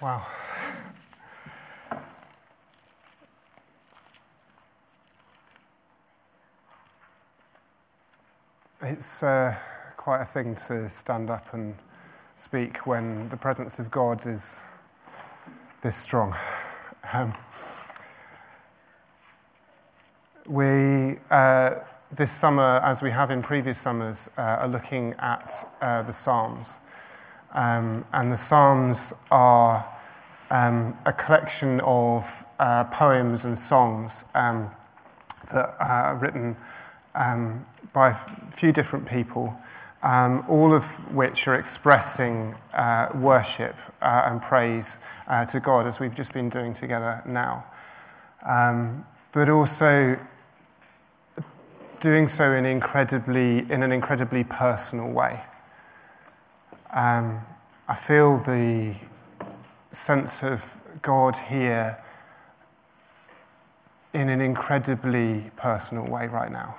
Wow. It's uh, quite a thing to stand up and speak when the presence of God is this strong. Um, we, uh, this summer, as we have in previous summers, uh, are looking at uh, the Psalms. Um, and the Psalms are um, a collection of uh, poems and songs um, that are written um, by a few different people, um, all of which are expressing uh, worship uh, and praise uh, to God, as we've just been doing together now. Um, but also doing so in, incredibly, in an incredibly personal way. Um, I feel the sense of God here in an incredibly personal way right now.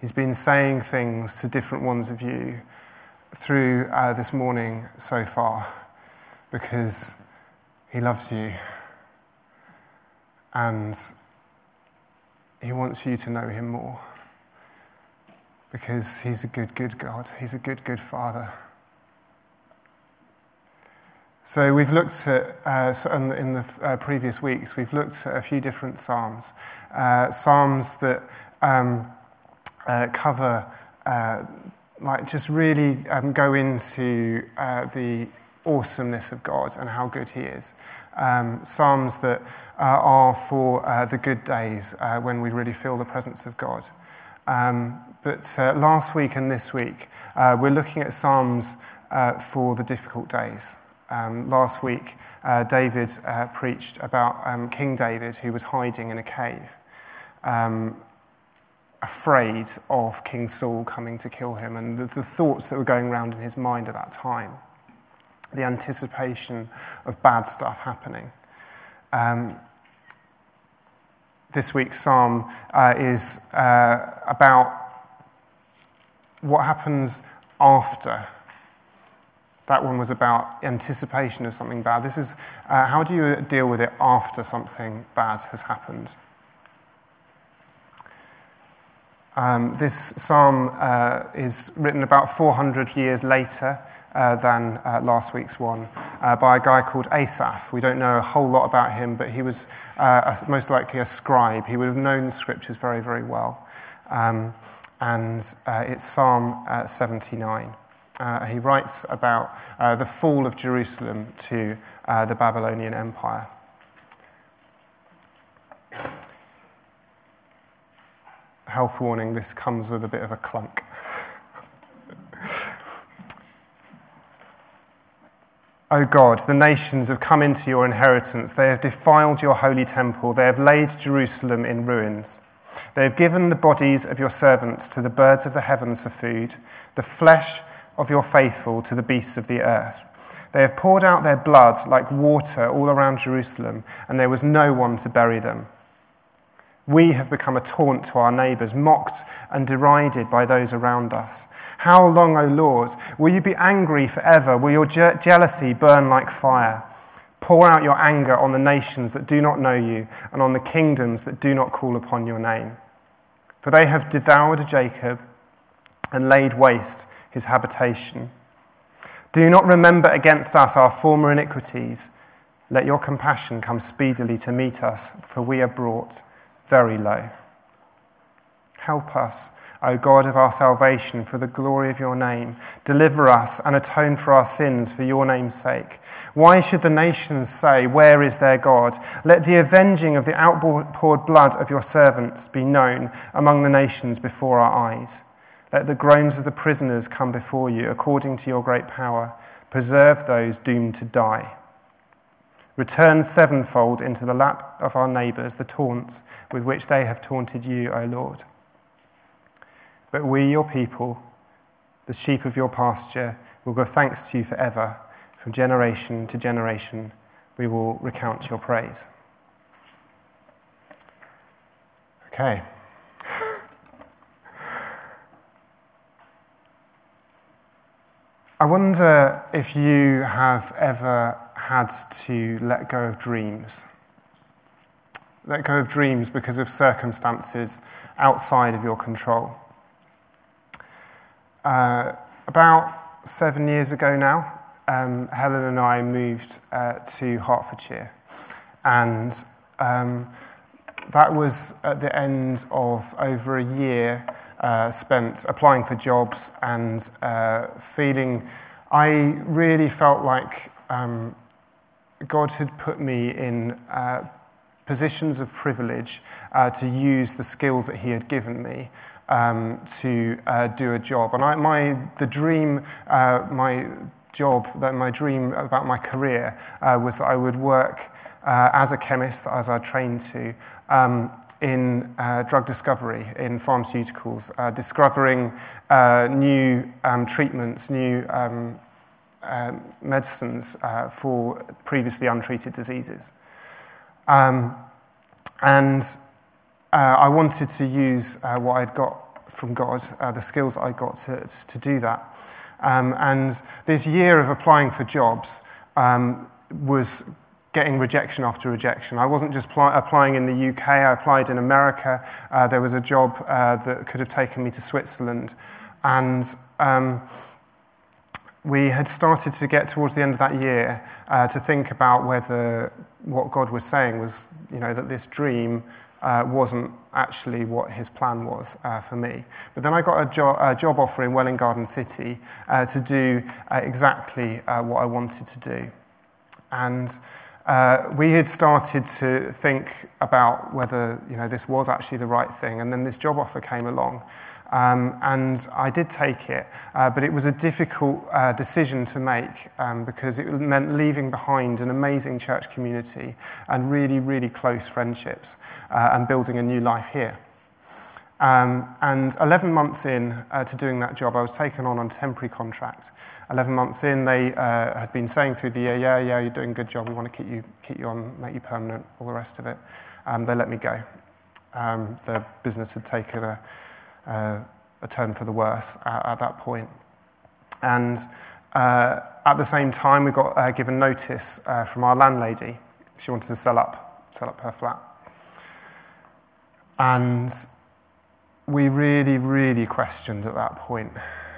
He's been saying things to different ones of you through uh, this morning so far because he loves you and he wants you to know him more because he's a good, good God. He's a good, good Father. So we've looked at, uh, in the uh, previous weeks, we've looked at a few different psalms. Uh, psalms that um, uh, cover, uh, like, just really um, go into uh, the awesomeness of God and how good He is. Um, psalms that are for the good days when we really feel the presence of God. Um, but last week and this week, we're looking at psalms for the difficult days. Um, last week, uh, David uh, preached about um, King David, who was hiding in a cave, um, afraid of King Saul coming to kill him, and the, the, thoughts that were going around in his mind at that time, the anticipation of bad stuff happening. Um, this week's psalm uh, is uh, about what happens after that one was about anticipation of something bad. This is uh, how do you deal with it after something bad has happened? Um, this psalm uh, is written about 400 years later uh, than uh, last week's one uh, by a guy called Asaph. We don't know a whole lot about him, but he was uh, most likely a scribe. He would have known the scriptures very, very well. Um, and it's Psalm 79 uh, he writes about uh, the fall of Jerusalem to uh, the Babylonian Empire. Health warning this comes with a bit of a clunk. O God, the nations have come into your inheritance. They have defiled your holy temple. They have laid Jerusalem in ruins. They have given the bodies of your servants to the birds of the heavens for food, the flesh of your faithful to the beasts of the earth. They have poured out their blood like water all around Jerusalem, and there was no one to bury them. We have become a taunt to our neighbours, mocked and derided by those around us. How long, O Lord? Will you be angry forever? Will your je- jealousy burn like fire? Pour out your anger on the nations that do not know you, and on the kingdoms that do not call upon your name. For they have devoured Jacob and laid waste his habitation. Do not remember against us our former iniquities. Let your compassion come speedily to meet us, for we are brought very low. Help us, O God of our salvation, for the glory of your name. Deliver us and atone for our sins for your name's sake. Why should the nations say, Where is their God? Let the avenging of the outpoured blood of your servants be known among the nations before our eyes. Let the groans of the prisoners come before you according to your great power. Preserve those doomed to die. Return sevenfold into the lap of our neighbours the taunts with which they have taunted you, O Lord. But we, your people, the sheep of your pasture, will give thanks to you forever. From generation to generation, we will recount your praise. Okay. I wonder if you have ever had to let go of dreams. Let go of dreams because of circumstances outside of your control. Uh, about seven years ago now, um, Helen and I moved uh, to Hertfordshire. And um, that was at the end of over a year uh, spent applying for jobs and uh, feeling, I really felt like um, God had put me in uh, positions of privilege uh, to use the skills that He had given me. Um, to uh, do a job, and I, my the dream, my job, that my dream about my career was that I would work as a chemist, as I trained to, um, in uh, drug discovery, in pharmaceuticals, uh, discovering uh, new um, treatments, new um, uh, medicines uh, for previously untreated diseases. Um, and uh, I wanted to use what I'd got from God, the skills I got to, to do that. Um, and this year of applying for jobs um, was getting rejection after rejection. I wasn't just pl- applying in the UK, I applied in America. Uh, there was a job uh, that could have taken me to Switzerland. And um, we had started to get towards the end of that year uh, to think about whether what God was saying was, you know, that this dream uh, wasn't actually what his plan was uh, for me. But then I got a, jo- a job offer in Welwyn Garden City uh, to do exactly what I wanted to do. And uh, we had started to think about whether you know, this was actually the right thing, and then this job offer came along. Um, and I did take it, uh, but it was a difficult uh, decision to make um, because it meant leaving behind an amazing church community and really, really close friendships uh, and building a new life here. Um, and 11 months in uh, to doing that job, I was taken on on temporary contract. 11 months in, they uh, had been saying through the year, yeah, yeah, you're doing a good job. We want to keep you, keep you on, make you permanent, all the rest of it. Um, they let me go. Um, the business had taken a, uh, a turn for the worse at, at that point. And uh, at the same time, we got uh, given notice uh, from our landlady. She wanted to sell up, sell up her flat. And we really, really questioned at that point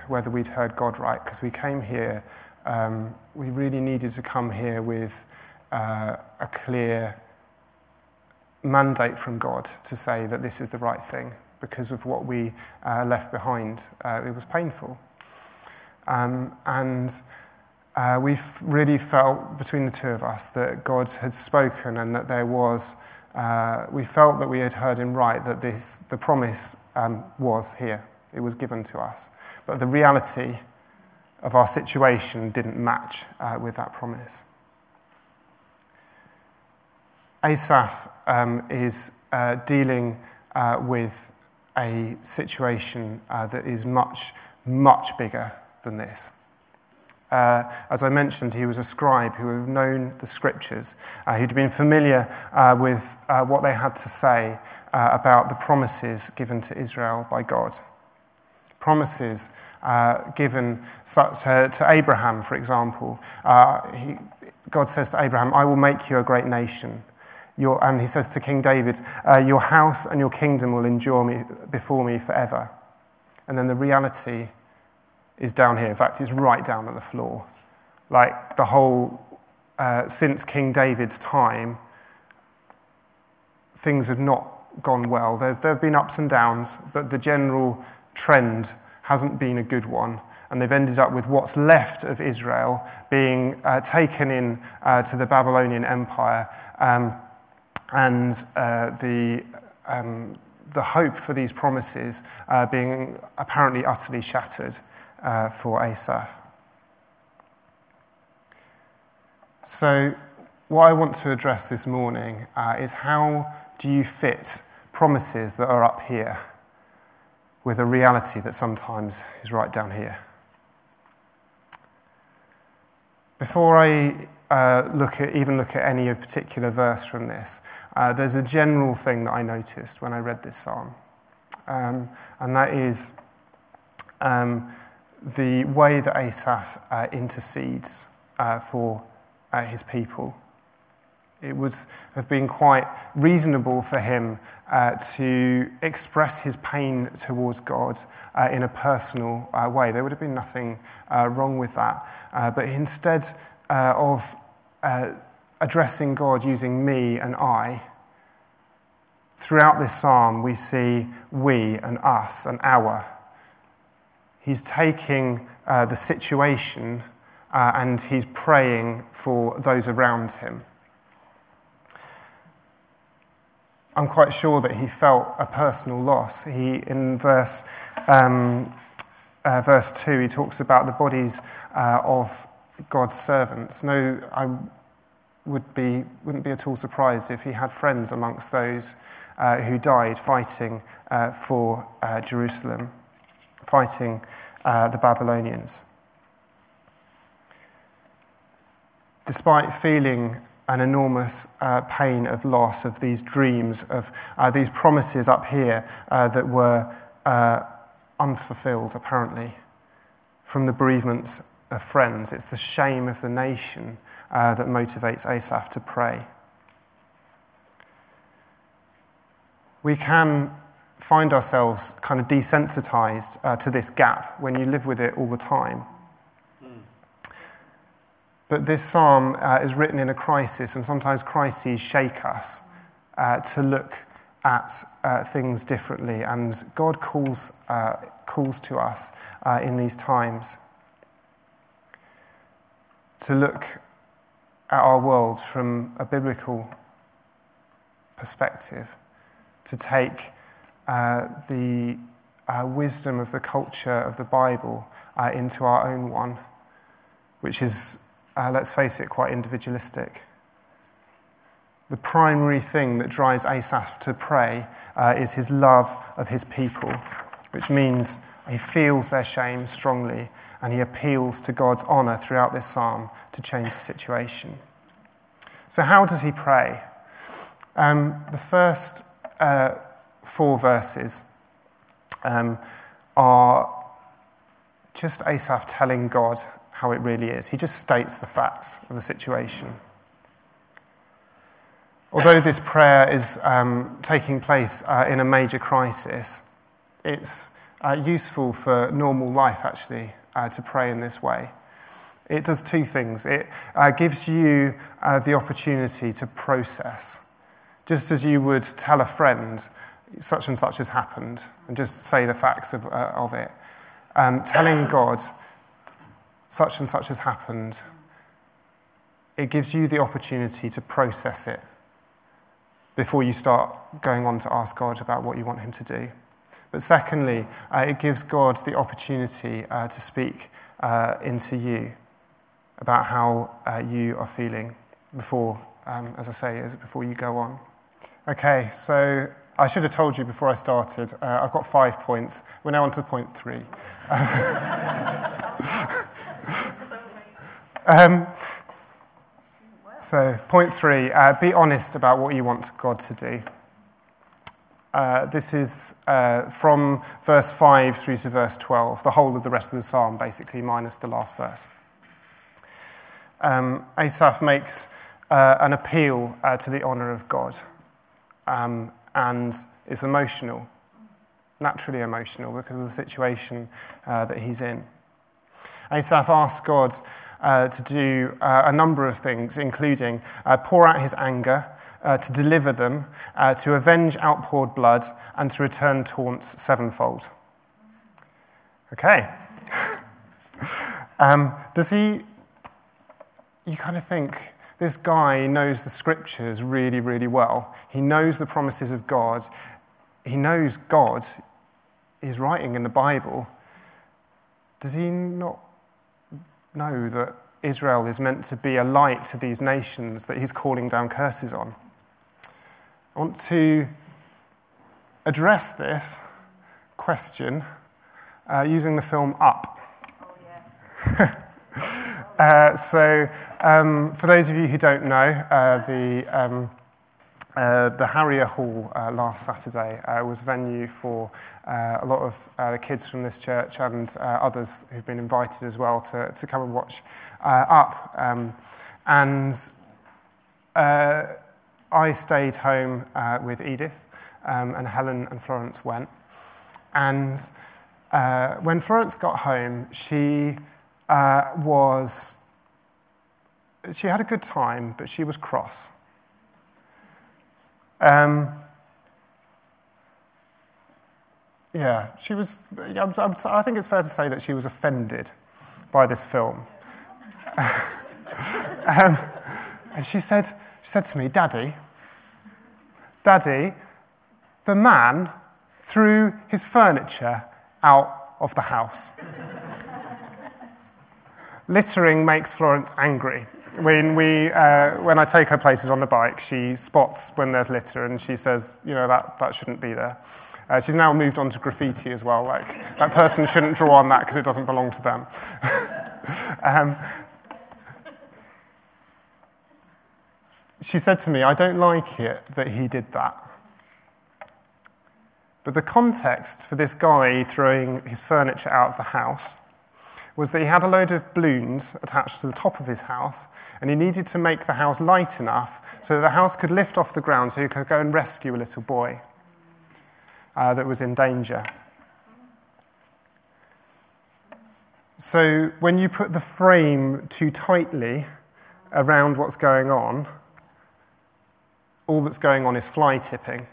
whether we'd heard God right because we came here, um, we really needed to come here with uh, a clear mandate from God to say that this is the right thing because of what we uh, left behind. Uh, it was painful. Um, and uh, we really felt between the two of us that God had spoken and that there was, uh, we felt that we had heard him right, that this, the promise um, was here. It was given to us. But the reality of our situation didn't match uh, with that promise. Asaph um, is uh, dealing uh, with a situation uh, that is much, much bigger than this. Uh, as I mentioned, he was a scribe who had known the scriptures. Uh, he'd been familiar uh, with uh, what they had to say uh, about the promises given to Israel by God. Promises uh, given to, to, Abraham, for example. He, God says to Abraham, I will make you a great nation. Your, and he says to King David, Your house and your kingdom will endure me, before me forever. And then the reality is down here. In fact, it's right down at the floor. Like the whole, uh, since King David's time, things have not gone well. There's, there have been ups and downs, but the general trend hasn't been a good one. And they've ended up with what's left of Israel being uh, taken in uh, to the Babylonian Empire. Um, and uh, the, um, the hope for these promises uh, being apparently utterly shattered uh, for Asaph. So, what I want to address this morning uh, is how do you fit promises that are up here with a reality that sometimes is right down here? Before I uh, look at, even look at any particular verse from this, uh, there's a general thing that I noticed when I read this psalm, um, and that is um, the way that Asaph uh, intercedes uh, for uh, his people. It would have been quite reasonable for him uh, to express his pain towards God uh, in a personal uh, way. There would have been nothing uh, wrong with that. Uh, but instead uh, of addressing God using me and I, throughout this psalm we see we and us and our. He's taking the situation and he's praying for those around him. I'm quite sure that he felt a personal loss. He, in verse, um, uh, verse 2, he talks about the bodies uh, of God's servants. No, I would be, wouldn't be at all surprised if he had friends amongst those uh, who died fighting uh, for uh, Jerusalem, fighting uh, the Babylonians. Despite feeling an enormous uh, pain of loss of these dreams, of uh, these promises up here uh, that were uh, unfulfilled, apparently, from the bereavements of friends. It's the shame of the nation uh, that motivates Asaph to pray. We can find ourselves kind of desensitized uh, to this gap when you live with it all the time. But this psalm uh, is written in a crisis, and sometimes crises shake us uh, to look at uh, things differently. And God calls, uh, calls to us uh, in these times to look at our world from a biblical perspective, to take uh, the wisdom of the culture of the Bible into our own one, which is uh, let's face it, quite individualistic. The primary thing that drives Asaph to pray uh, is his love of his people, which means he feels their shame strongly and he appeals to God's honour throughout this psalm to change the situation. So, how does he pray? Um, the first uh, four verses um, are just Asaph telling God how it really is. He just states the facts of the situation. Although this prayer is um, taking place uh, in a major crisis, it's uh, useful for normal life actually uh, to pray in this way. It does two things. It uh, gives you uh, the opportunity to process, just as you would tell a friend, such and such has happened, and just say the facts of, uh, of it. Um, telling God, such and such has happened, it gives you the opportunity to process it before you start going on to ask God about what you want Him to do. But secondly, uh, it gives God the opportunity uh, to speak uh, into you about how uh, you are feeling before, um, as I say, before you go on. Okay, so I should have told you before I started, uh, I've got five points. We're now on to point three. um, so, point three uh, be honest about what you want God to do. Uh, this is uh, from verse 5 through to verse 12, the whole of the rest of the psalm, basically, minus the last verse. Um, Asaph makes uh, an appeal uh, to the honour of God, um, and it's emotional, naturally emotional, because of the situation uh, that he's in. Asaph asks God uh, to do uh, a number of things, including uh, pour out his anger, uh, to deliver them, uh, to avenge outpoured blood, and to return taunts sevenfold. Okay. um, does he. You kind of think this guy knows the scriptures really, really well. He knows the promises of God. He knows God is writing in the Bible. Does he not know that Israel is meant to be a light to these nations that he's calling down curses on. I want to address this question uh, using the film Up. Oh, yes. uh, so, um, for those of you who don't know, uh, the, um, uh, the Harrier Hall uh, last Saturday uh, was venue for uh, a lot of uh, the kids from this church and others who've been invited as well to, to come and watch up. Um, and I stayed home with Edith, um, and Helen and Florence went. And when Florence got home, she was she had a good time, but she was cross. Um, yeah, she was. I think it's fair to say that she was offended by this film. um, and she said, she said to me, Daddy, Daddy, the man threw his furniture out of the house. Littering makes Florence angry when, we, uh, when I take her places on the bike, she spots when there's litter and she says, you know, that, that shouldn't be there. Uh, she's now moved on to graffiti as well. Like, that person shouldn't draw on that because it doesn't belong to them. um, she said to me, I don't like it that he did that. But the context for this guy throwing his furniture out of the house was that he had a load of balloons attached to the top of his house, and he needed to make the house light enough so that the house could lift off the ground so he could go and rescue a little boy uh, that was in danger. So when you put the frame too tightly around what's going on, all that's going on is fly tipping.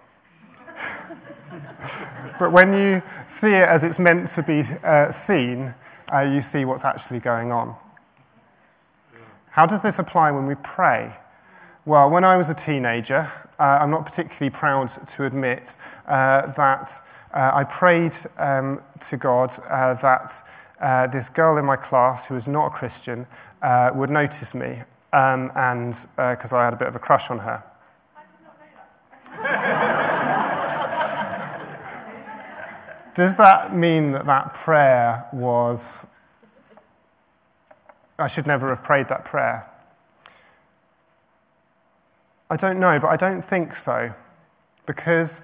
but when you see it as it's meant to be uh, seen, uh, you see what's actually going on. How does this apply when we pray? Well, when I was a teenager, uh, I'm not particularly proud to admit uh, that uh, I prayed um, to God uh, that uh, this girl in my class who was not a Christian would notice me, um, and because I had a bit of a crush on her. Does that mean that that prayer was. I should never have prayed that prayer? I don't know, but I don't think so. Because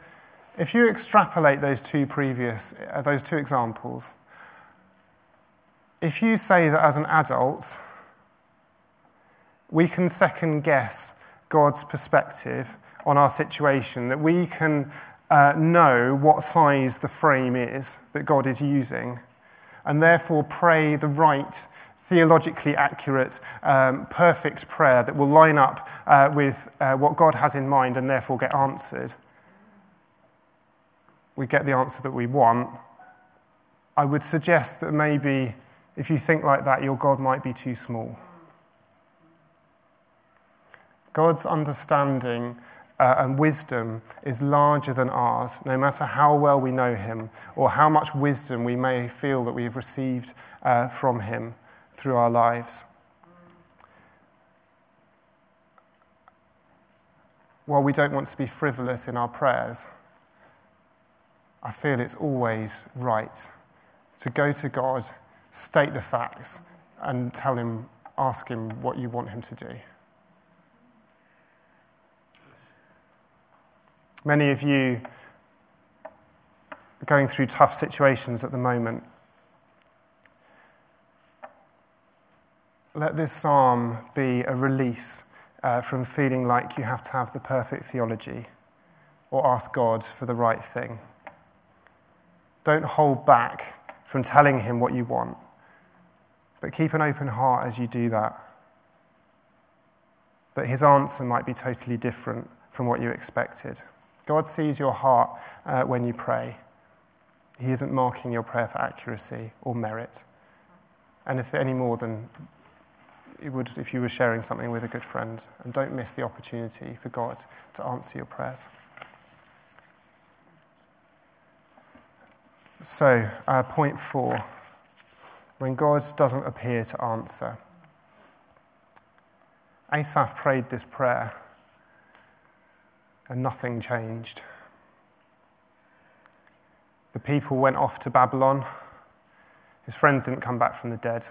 if you extrapolate those two previous, uh, those two examples, if you say that as an adult, we can second guess God's perspective on our situation, that we can uh, know what size the frame is that God is using, and therefore pray the right, theologically accurate, um, perfect prayer that will line up uh, with uh, what God has in mind and therefore get answered. We get the answer that we want. I would suggest that maybe if you think like that, your God might be too small. God's understanding uh, and wisdom is larger than ours, no matter how well we know him or how much wisdom we may feel that we have received uh, from him through our lives. While we don't want to be frivolous in our prayers, I feel it's always right to go to God, state the facts, and tell him, ask him what you want him to do. Many of you are going through tough situations at the moment. Let this psalm be a release uh, from feeling like you have to have the perfect theology or ask God for the right thing. Don't hold back from telling Him what you want, but keep an open heart as you do that. That His answer might be totally different from what you expected. God sees your heart uh, when you pray. He isn't marking your prayer for accuracy or merit. And if any more than it would if you were sharing something with a good friend. And don't miss the opportunity for God to answer your prayers. So, uh, point four when God doesn't appear to answer. Asaph prayed this prayer and nothing changed. The people went off to Babylon. His friends didn't come back from the dead.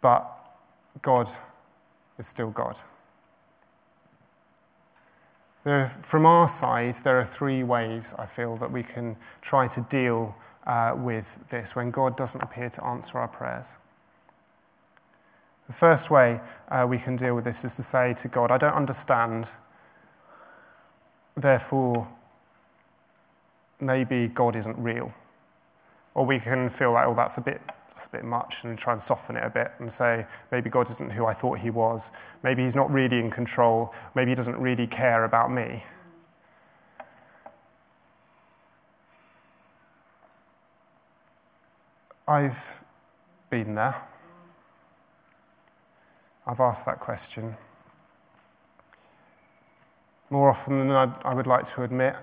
But God is still God. From our side, there are three ways I feel that we can try to deal uh, with this when God doesn't appear to answer our prayers. The first way uh, we can deal with this is to say to God, I don't understand, therefore, maybe God isn't real. Or we can feel like, oh, that's a bit that's a bit much and try and soften it a bit and say, maybe God isn't who I thought he was. Maybe he's not really in control. Maybe he doesn't really care about me. I've been there. I've asked that question. More often than I would like to admit,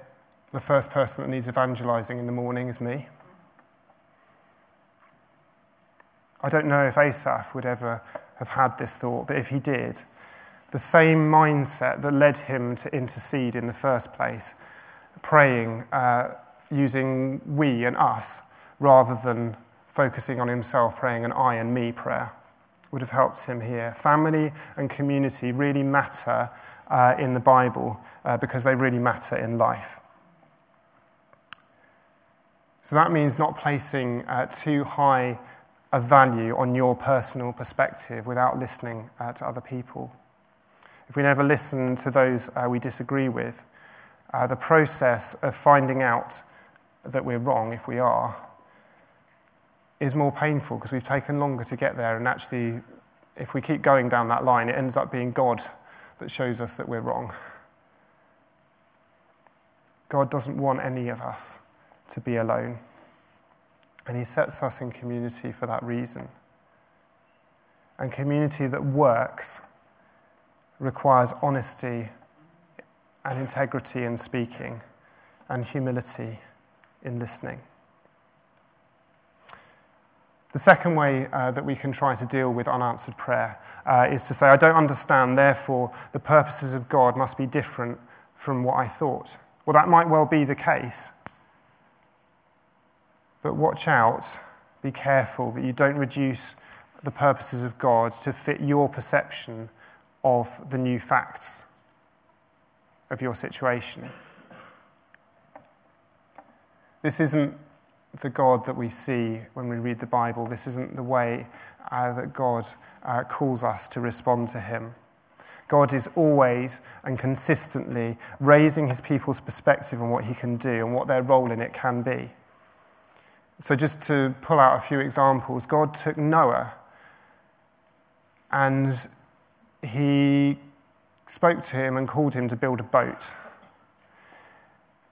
the first person that needs evangelizing in the morning is me. I don't know if Asaph would ever have had this thought, but if he did, the same mindset that led him to intercede in the first place, praying uh, using we and us rather than focusing on himself, praying an I and me prayer, would have helped him here. Family and community really matter uh, in the Bible uh, because they really matter in life. So that means not placing uh, too high a value on your personal perspective without listening uh, to other people. If we never listen to those uh, we disagree with, uh, the process of finding out that we're wrong, if we are, is more painful because we've taken longer to get there. And actually, if we keep going down that line, it ends up being God that shows us that we're wrong. God doesn't want any of us to be alone. And He sets us in community for that reason. And community that works requires honesty and integrity in speaking and humility in listening. The second way uh, that we can try to deal with unanswered prayer uh, is to say, I don't understand, therefore, the purposes of God must be different from what I thought. Well, that might well be the case. But watch out, be careful that you don't reduce the purposes of God to fit your perception of the new facts of your situation. This isn't the God that we see when we read the Bible. This isn't the way uh, that God uh, calls us to respond to Him. God is always and consistently raising His people's perspective on what He can do and what their role in it can be. So, just to pull out a few examples, God took Noah and he spoke to him and called him to build a boat.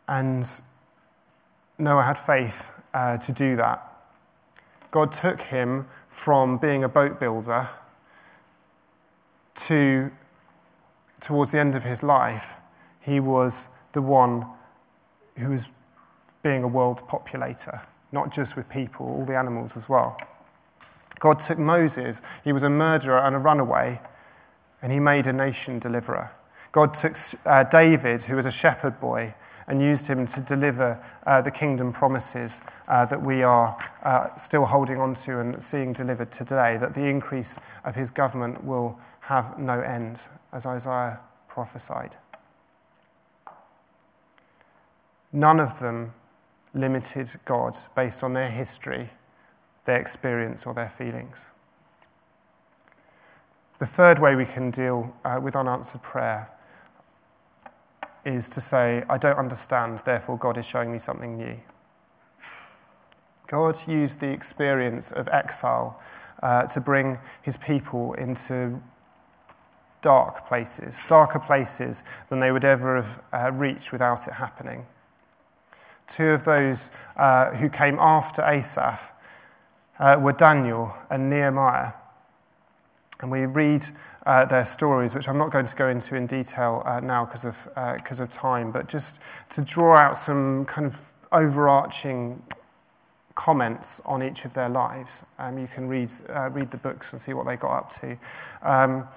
And Noah had faith uh, to do that. God took him from being a boat builder to, towards the end of his life, he was the one who was being a world populator not just with people, all the animals as well. God took Moses, he was a murderer and a runaway, and he made a nation deliverer. God took uh, David, who was a shepherd boy, and used him to deliver uh, the kingdom promises uh, that we are uh, still holding on to and seeing delivered today, that the increase of his government will have no end, as Isaiah prophesied. None of them limited God based on their history, their experience, or their feelings. The third way we can deal uh, with unanswered prayer is to say, I don't understand, therefore God is showing me something new. God used the experience of exile uh, to bring his people into dark places, darker places than they would ever have uh, reached without it happening. Two of those uh, who came after Asaph uh, were Daniel and Nehemiah. And we read uh, their stories, which I'm not going to go into in detail uh, now because of, because uh, of time, but just to draw out some kind of overarching comments on each of their lives. Um, you can read, uh, read the books and see what they got up to. Um,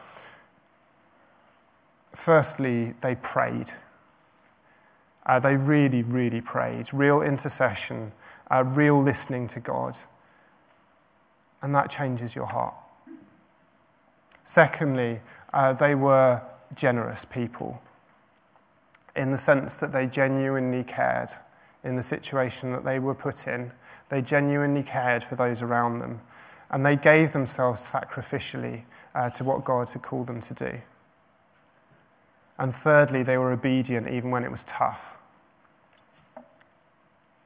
firstly, they prayed. Uh, they really, really prayed. Real intercession, uh, real listening to God. And that changes your heart. Secondly, uh, they were generous people in the sense that they genuinely cared in the situation that they were put in. They genuinely cared for those around them, and they gave themselves sacrificially uh, to what God had called them to do. And thirdly, they were obedient even when it was tough.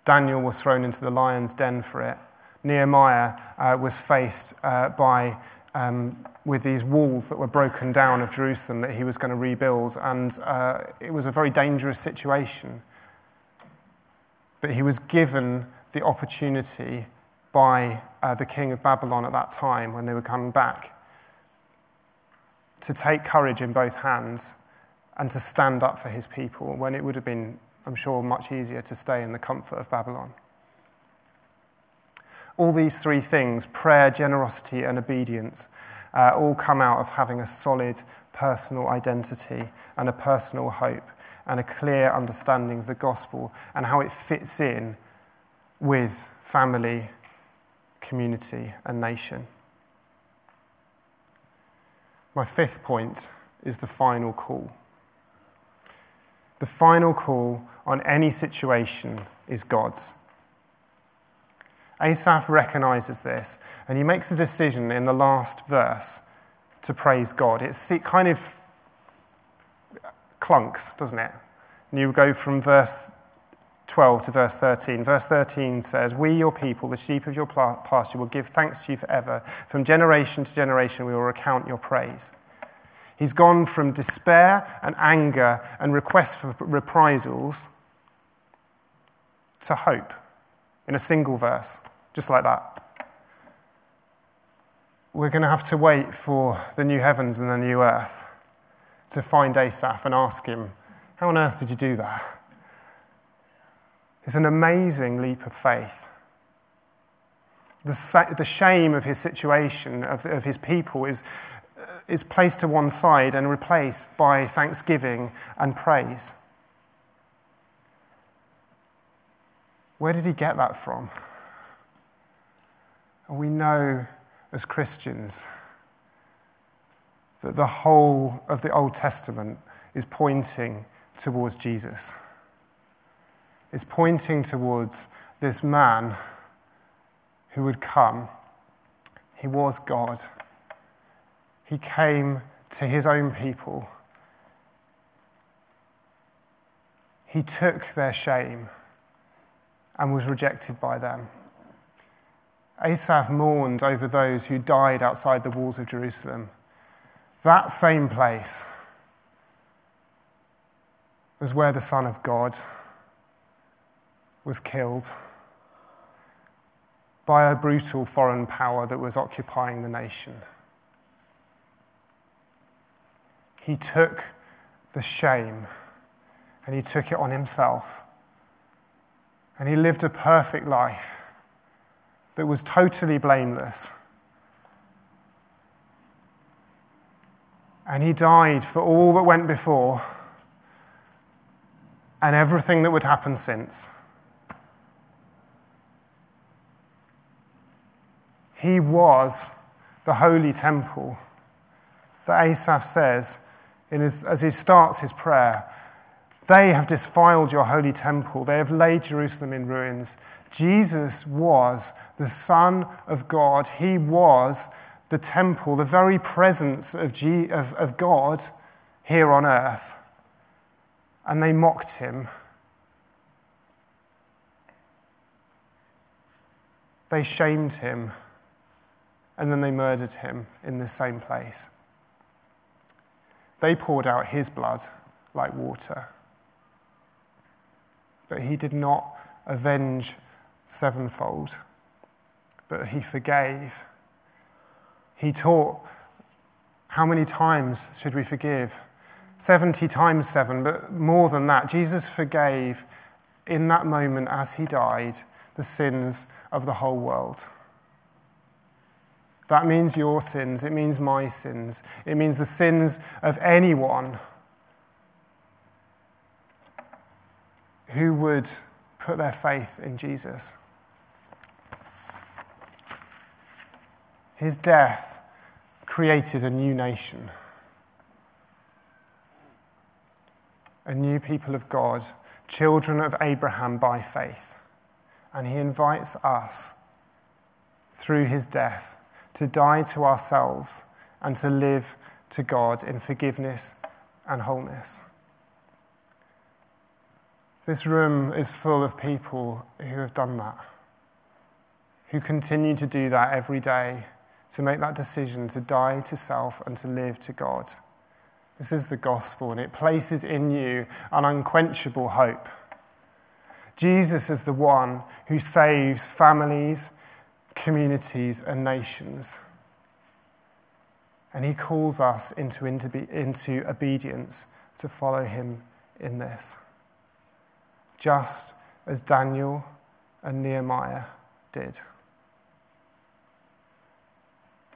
Daniel was thrown into the lion's den for it. Nehemiah uh, was faced uh, by um, with these walls that were broken down of Jerusalem that he was going to rebuild, and uh, it was a very dangerous situation. But he was given the opportunity by uh, the king of Babylon at that time when they were coming back to take courage in both hands and to stand up for his people when it would have been, I'm sure, much easier to stay in the comfort of Babylon. All these three things prayer, generosity, and obedience uh, all come out of having a solid personal identity and a personal hope and a clear understanding of the gospel and how it fits in with family, community, and nation. My fifth point is the final call. The final call on any situation is God's. Asaph recognizes this, and he makes a decision in the last verse to praise God. It's, it kind of clunks, doesn't it? And you go from verse 12 to verse 13. Verse 13 says, We, your people, the sheep of your pasture, will give thanks to you forever. From generation to generation, we will recount your praise. He's gone from despair and anger and request for reprisals to hope in a single verse, just like that. We're going to have to wait for the new heavens and the new earth to find Asaph and ask him, How on earth did you do that? It's an amazing leap of faith. The, the shame of his situation, of, of his people, is, uh, is placed to one side and replaced by thanksgiving and praise. Where did he get that from? We know as Christians that the whole of the Old Testament is pointing towards Jesus. It's pointing towards this man who would come. He was God. He came to his own people. He took their shame and was rejected by them. Asaph mourned over those who died outside the walls of Jerusalem. That same place was where the Son of God was killed by a brutal foreign power that was occupying the nation. He took the shame and he took it on himself. And he lived a perfect life that was totally blameless. And he died for all that went before and everything that would happen since. He was the holy temple that Asaph says his, as he starts his prayer. They have defiled your holy temple. They have laid Jerusalem in ruins. Jesus was the Son of God. He was the temple, the very presence of, G, of, of God here on earth. And they mocked him. They shamed him and then they murdered him in the same place. They poured out his blood like water. He did not avenge sevenfold, but he forgave. He taught how many times should we forgive? 70 times 7, but more than that. Jesus forgave in that moment as he died the sins of the whole world. That means your sins. It means my sins. It means the sins of anyone who would put their faith in Jesus. His death created a new nation, a new people of God, children of Abraham by faith. And he invites us through his death to die to ourselves and to live to God in forgiveness and wholeness. This room is full of people who have done that, who continue to do that every day, to make that decision to die to self and to live to God. This is the gospel, and it places in you an unquenchable hope. Jesus is the one who saves families, communities, and nations. And he calls us into, into, into obedience to follow him in this just as Daniel and Nehemiah did.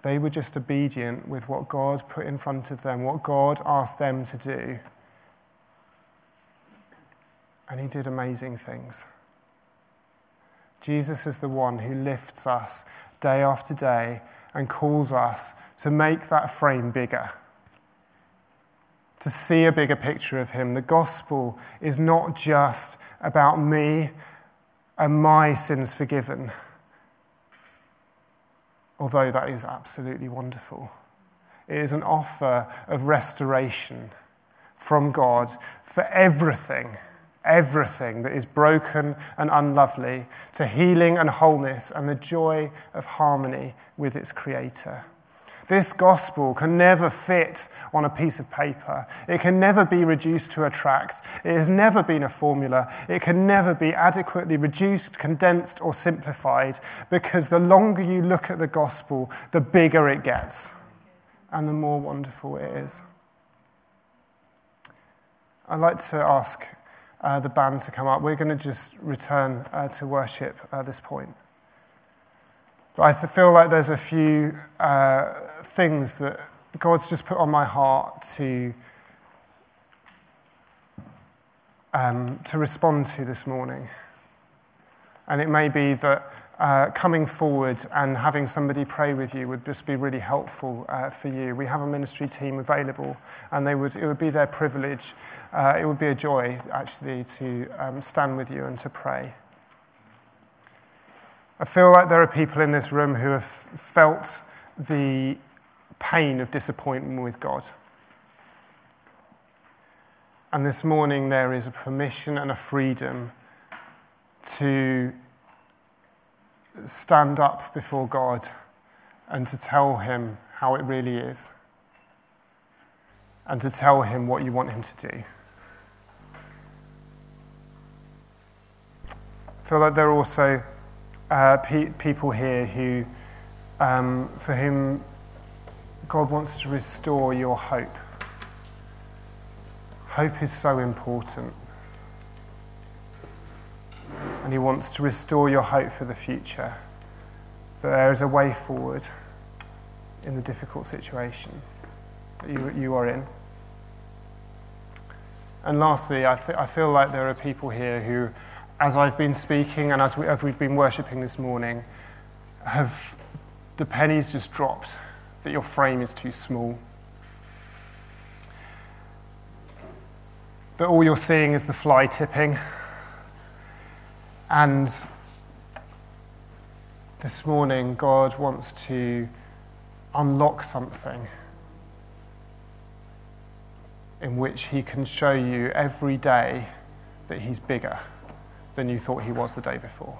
They were just obedient with what God put in front of them, what God asked them to do. And He did amazing things. Jesus is the one who lifts us day after day and calls us to make that frame bigger to see a bigger picture of Him. The gospel is not just about me and my sins forgiven, although that is absolutely wonderful. It is an offer of restoration from God for everything, everything that is broken and unlovely, to healing and wholeness and the joy of harmony with its Creator. This gospel can never fit on a piece of paper. It can never be reduced to a tract. It has never been a formula. It can never be adequately reduced, condensed, or simplified because the longer you look at the gospel, the bigger it gets and the more wonderful it is. I'd like to ask uh, the band to come up. We're going to just return uh, to worship at this point. But I feel like there's a few uh, things that God's just put on my heart to, um, to respond to this morning. And it may be that uh, coming forward and having somebody pray with you would just be really helpful uh, for you. We have a ministry team available, and they would, it would be their privilege. Uh, it would be a joy, actually, to um, stand with you and to pray. I feel like there are people in this room who have felt the pain of disappointment with God. And this morning, there is a permission and a freedom to stand up before God and to tell Him how it really is, and to tell Him what you want Him to do. I feel like there are also uh, pe- people here who, um, for whom God wants to restore your hope. Hope is so important. And He wants to restore your hope for the future. That there is a way forward in the difficult situation that you, you are in. And lastly, I, th- I feel like there are people here who as I've been speaking and as, we, as we've been worshipping this morning, have the pennies just dropped that your frame is too small? That all you're seeing is the fly tipping? And this morning, God wants to unlock something in which He can show you every day that He's bigger than you thought he was the day before.